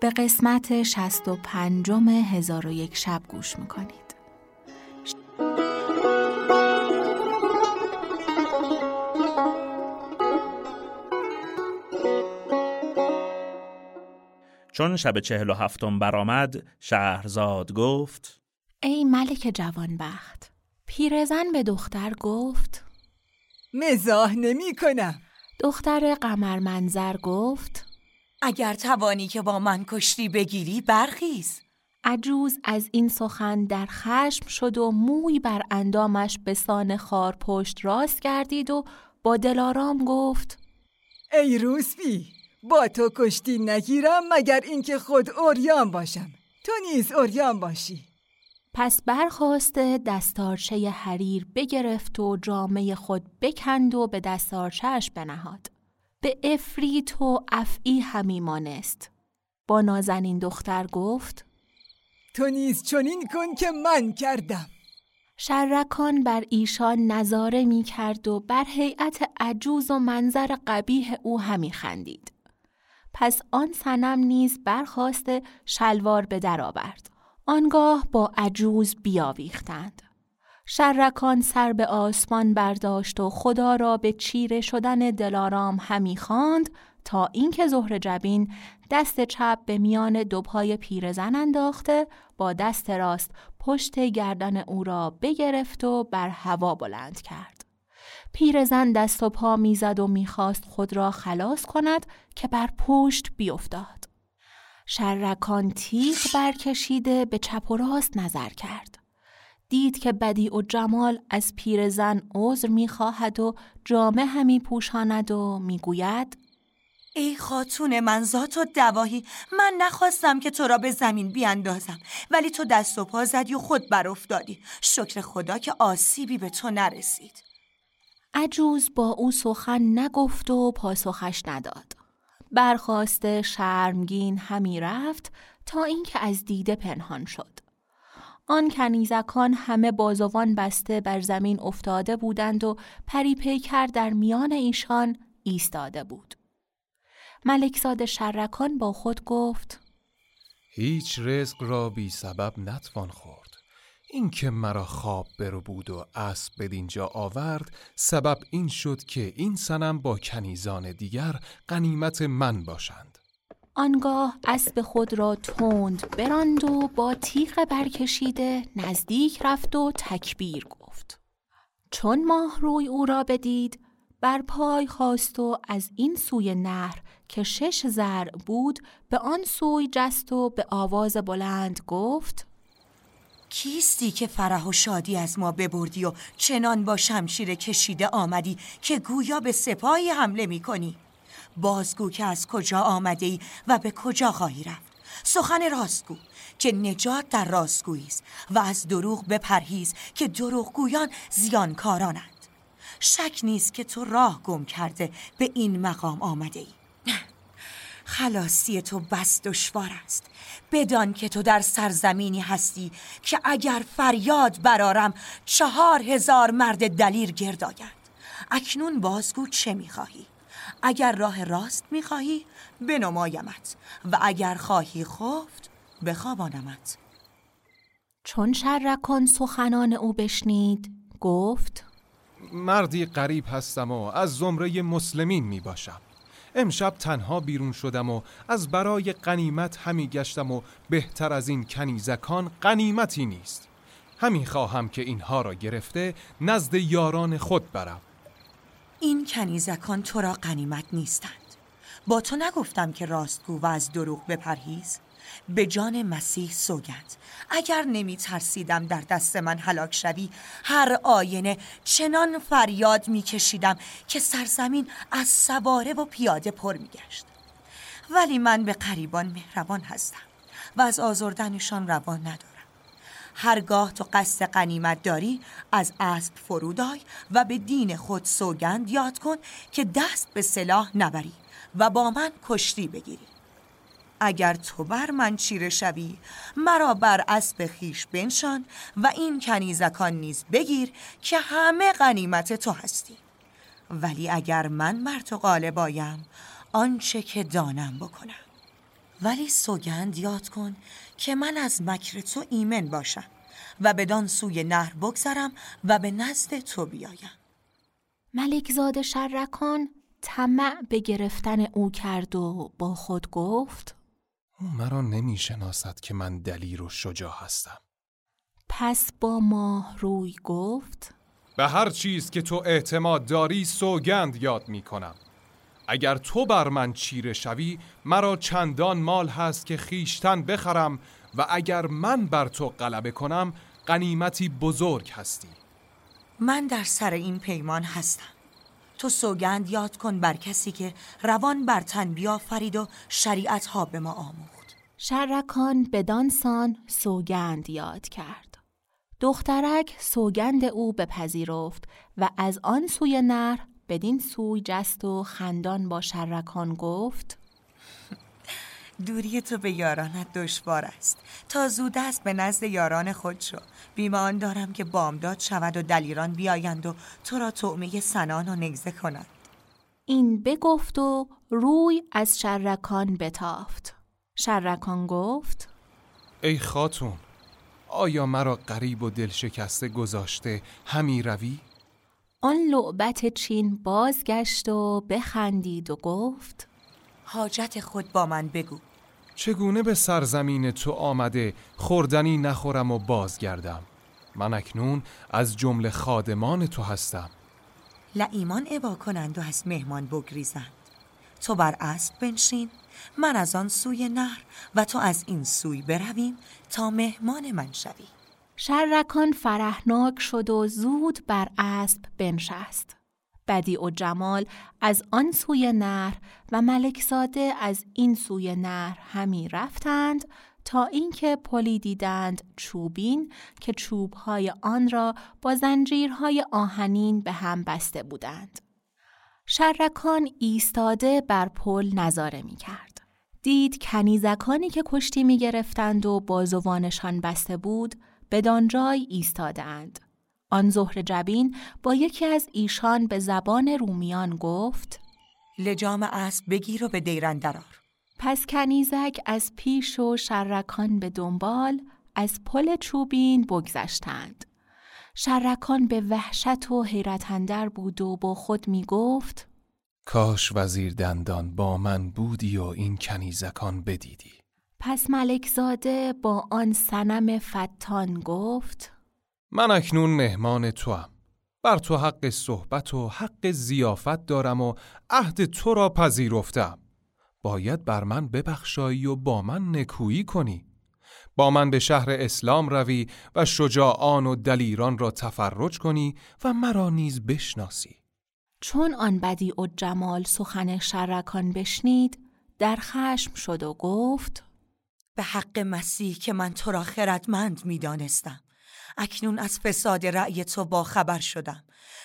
به قسمت 65 هزار و یک شب گوش می‌کنید. چون شب چهل و هفتم برآمد شهرزاد گفت ای ملک جوانبخت پیرزن به دختر گفت مزاح نمی کنم. دختر قمر منظر گفت اگر توانی که با من کشتی بگیری برخیز. عجوز از این سخن در خشم شد و موی بر اندامش به سان خار پشت راست گردید و با دلارام گفت ای روسبی با تو کشتی نگیرم مگر اینکه خود اوریان باشم؟ تو نیز اوریان باشی. پس برخواسته دستارچه حریر بگرفت و جامعه خود بکند و به دستارچهش بنهاد. به افریت و افعی همی مانست. با نازنین دختر گفت تو نیز چنین کن که من کردم. شرکان بر ایشان نظاره می کرد و بر هیئت عجوز و منظر قبیه او همی خندید. پس آن سنم نیز برخواست شلوار به در آورد. آنگاه با عجوز بیاویختند. شرکان سر به آسمان برداشت و خدا را به چیره شدن دلارام همی خواند تا اینکه زهر جبین دست چپ به میان دو پای پیرزن انداخته با دست راست پشت گردن او را بگرفت و بر هوا بلند کرد. پیرزن دست و پا می‌زد و می‌خواست خود را خلاص کند که بر پشت بیفتاد. شرکان تیغ برکشیده به چپ و راست نظر کرد. دید که بدی و جمال از پیرزن عذر می‌خواهد و جامه همی پوشاند و می‌گوید ای خاتون من ذات و دواهی من نخواستم که تو را به زمین بیاندازم ولی تو دست و پا زدی و خود بر افتادی شکر خدا که آسیبی به تو نرسید. عجوز با او سخن نگفت و پاسخش نداد. برخواسته شرمگین همی رفت تا اینکه از دیده پنهان شد. آن کنیزکان همه بازوان بسته بر زمین افتاده بودند و پری پیکر در میان ایشان ایستاده بود. ملکزاد شرکان با خود گفت هیچ رزق را بی سبب نتوان خورد. این که مرا خواب برو بود و اسب بدینجا آورد سبب این شد که این سنم با کنیزان دیگر قنیمت من باشند. آنگاه اسب خود را تند براند و با تیغ برکشیده نزدیک رفت و تکبیر گفت. چون ماه روی او را بدید بر پای خواست و از این سوی نهر که شش زر بود به آن سوی جست و به آواز بلند گفت کیستی که فرح و شادی از ما ببردی و چنان با شمشیر کشیده آمدی که گویا به سپاهی حمله می کنی بازگو که از کجا آمده ای و به کجا خواهی رفت. سخن راستگو که نجات در راستگویی است و از دروغ بپرهیز که دروغگویان زیانکارانند. شک نیست که تو راه گم کرده به این مقام آمده ای خلاصی تو بس دشوار است. بدان که تو در سرزمینی هستی که اگر فریاد برارم چهار هزار مرد دلیر گرد آید. اکنون بازگو چه می‌خواهی؟ اگر راه راست می‌خواهی بنمایمت. و اگر خواهی خفت بخوابانمت. چون شرکان سخنان او بشنید گفت مردی غریب هستم و از زمره مسلمین می باشم امشب تنها بیرون شدم و از برای قنیمت همی گشتم و بهتر از این کنیزکان قنیمتی نیست. همی خواهم که اینها را گرفته نزد یاران خود برم. این کنیزکان تو را قنیمت نیستند. با تو نگفتم که راستگو و از دروغ بپرهیز. به جان مسیح سوگند. اگر نمی ترسیدم در دست من هلاک شوی هر آینه چنان فریاد می کشیدم که سرزمین از سواره و پیاده پر می گشت ولی من به قریبان مهربان هستم و از آزردنشان روان ندارم. هرگاه تو قصد قنیمت داری از اسب فرودای و به دین خود سوگند یاد کن که دست به سلاح نبری و با من کشتی بگیری. اگر تو بر من چیره شوی مرا بر اسب خیش بنشان و این کنیزکان نیز بگیر که همه غنیمت تو هستی. ولی اگر من بر تو غالب آیم آنچه که دانم بکنم. ولی سوگند یاد کن که من از مکر تو ایمن باشم و بدان سوی نهر بگذرم و به نزد تو بیایم. ملکزاد شرکان طمع به گرفتن او کرد و با خود گفت او مرا نمی شناسد که من دلیر و شجاع هستم. پس با ماه روی گفت به هر چیز که تو اعتماد داری سوگند یاد می کنم اگر تو بر من چیره شوی مرا چندان مال هست که خیشتن بخرم و اگر من بر تو غلبه کنم قنیمتی بزرگ هستی. من در سر این پیمان هستم. تو سوگند یاد کن بر کسی که روان بر تن بیافرید و شریعت ها به ما آموخت. شرکان بدانسان سوگند یاد کرد. دخترک سوگند او بپذیرفت و از آن سوی نهر بدین سوی جست و خندان با شرکان گفت دوری تو به یارانت دشوار است. تا زود است به نزد یاران خود شو. بیمان دارم که بامداد شود و دلیران بیایند و تو را تعمه سنان و نگزه کنند. این بگفت و روی از شرکان بتافت. شرکان گفت ای خاتون آیا مرا قریب و دل شکسته گذاشته همی روی؟ آن لعبت چین بازگشت و بخندید و گفت حاجت خود با من بگو. چگونه به سرزمین تو آمده خوردنی نخورم و بازگردم؟ من اکنون از جمله خادمان تو هستم. لعیمان عبا کنند و از مهمان بگریزند. تو بر اسب بنشین من از آن سوی نهر و تو از این سوی برویم تا مهمان من شوی. شرکان فرحناک شد و زود بر اسب بنشست بدی و جمال از آن سوی نهر و ملکزاده از این سوی نهر همی رفتند تا اینکه پلی دیدند چوبین که چوبهای آن را با زنجیرهای آهنین به هم بسته بودند. شرکان ایستاده بر پل نظاره می کرد. دید کنیزکانی که کشتی می گرفتند و بازوانشان بسته بود بدانجای ایستادند. آن زهر جبین با یکی از ایشان به زبان رومیان گفت لجام اسب بگیر و به دیرن درار پس کنیزک از پیش و شرکان به دنبال از پل چوبین بگذشتند. شرکان به وحشت و حیرت اندر بود و با خود می گفت کاش وزیر دندان با من بودی و این کنیزکان بدیدی پس ملکزاده با آن سنم فتان گفت من اکنون مهمان تو هم. بر تو حق صحبت و حق زیافت دارم و عهد تو را پذیرفتم. باید بر من ببخشایی و با من نکویی کنی. با من به شهر اسلام روی و شجاعان و دلیران را تفرج کنی و مرا نیز بشناسی. چون آن بدی و جمال سخن شرکان بشنید در خشم شد و گفت به حق مسیح که من تو را خردمند می دانستم. اکنون از فساد رأی تو با خبر شدم.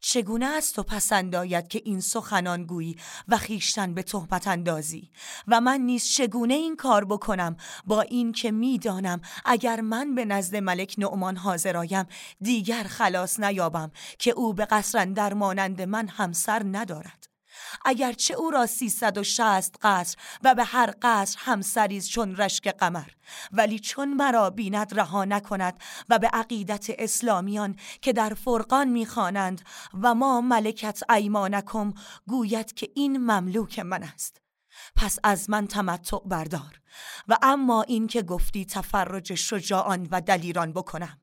چگونه از تو پسند آید که این سخنان گویی و خیشتن به تهمت اندازی؟ و من نیز چگونه این کار بکنم با این که می‌دانم اگر من به نزد ملک نعمان حاضر آیم دیگر خلاص نیابم که او به قصرن در مانند من همسر ندارد؟ اگرچه او را سیصد و شست قصر و به هر قصر همسریز چون رشک قمر. ولی چون مرا بیند رها نکند و به عقیدت اسلامیان که در فرقان می‌خوانند و ما ملکت ایمانکم گوید که این مملوک من است. پس از من تمتع بردار و اما این که گفتی تفرج شجاعان و دلیران بکنم.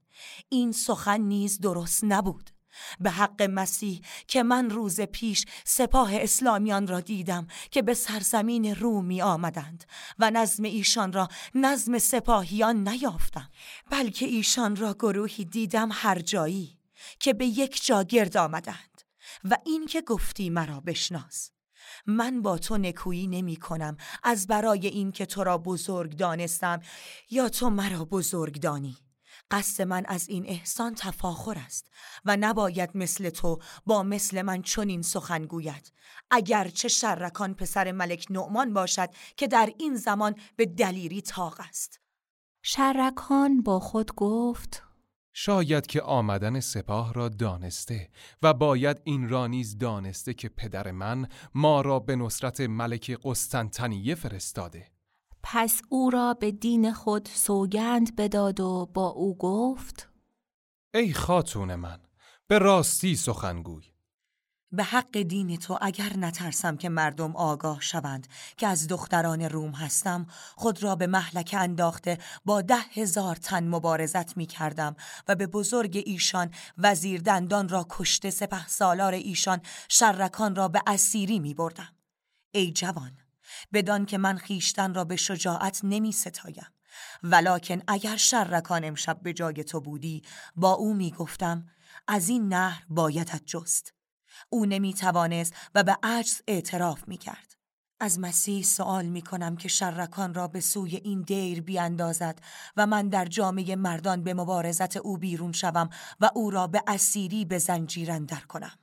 این سخن نیز درست نبود. به حق مسیح که من روز پیش سپاه اسلامیان را دیدم که به سرزمین روم می آمدند و نظم ایشان را نظم سپاهیان نیافتم بلکه ایشان را گروهی دیدم هر جایی که به یک جا گرد آمدند و این که گفتی مرا بشناس. من با تو نکویی نمی کنم از برای این که تو را بزرگ دانستم یا تو مرا بزرگ دانی. قصد من از این احسان تفاخر است و نباید مثل تو با مثل من چنین سخن گوید. چه شرکان پسر ملک نعمان باشد که در این زمان به دلیری تاق است. شرکان با خود گفت شاید که آمدن سپاه را دانسته و باید این را نیز دانسته که پدر من ما را به نصرت ملک قسطنطنیه فرستاده. پس او را به دین خود سوگند بداد و با او گفت ای خاتون من به راستی سخنگوی به حق دین تو اگر نترسم که مردم آگاه شوند که از دختران روم هستم خود را به محلک انداخته با ده هزار تن مبارزت می کردم و به بزرگ ایشان وزیر دندان را کشته سپه سالار ایشان شرکان را به اسیری می بردم. ای جوان بدان که من خیشتن را به شجاعت نمی ستایم ولکن اگر شرکان امشب به جای تو بودی با او می گفتم از این نهر بایدت جست او نمی توانست و به عجز اعتراف می کرد. از مسیح سوال می کنم که شرکان را به سوی این دیر بیاندازد و من در جامعه مردان به مبارزت او بیرون شوم و او را به اسیری به زنجیر اندر کنم.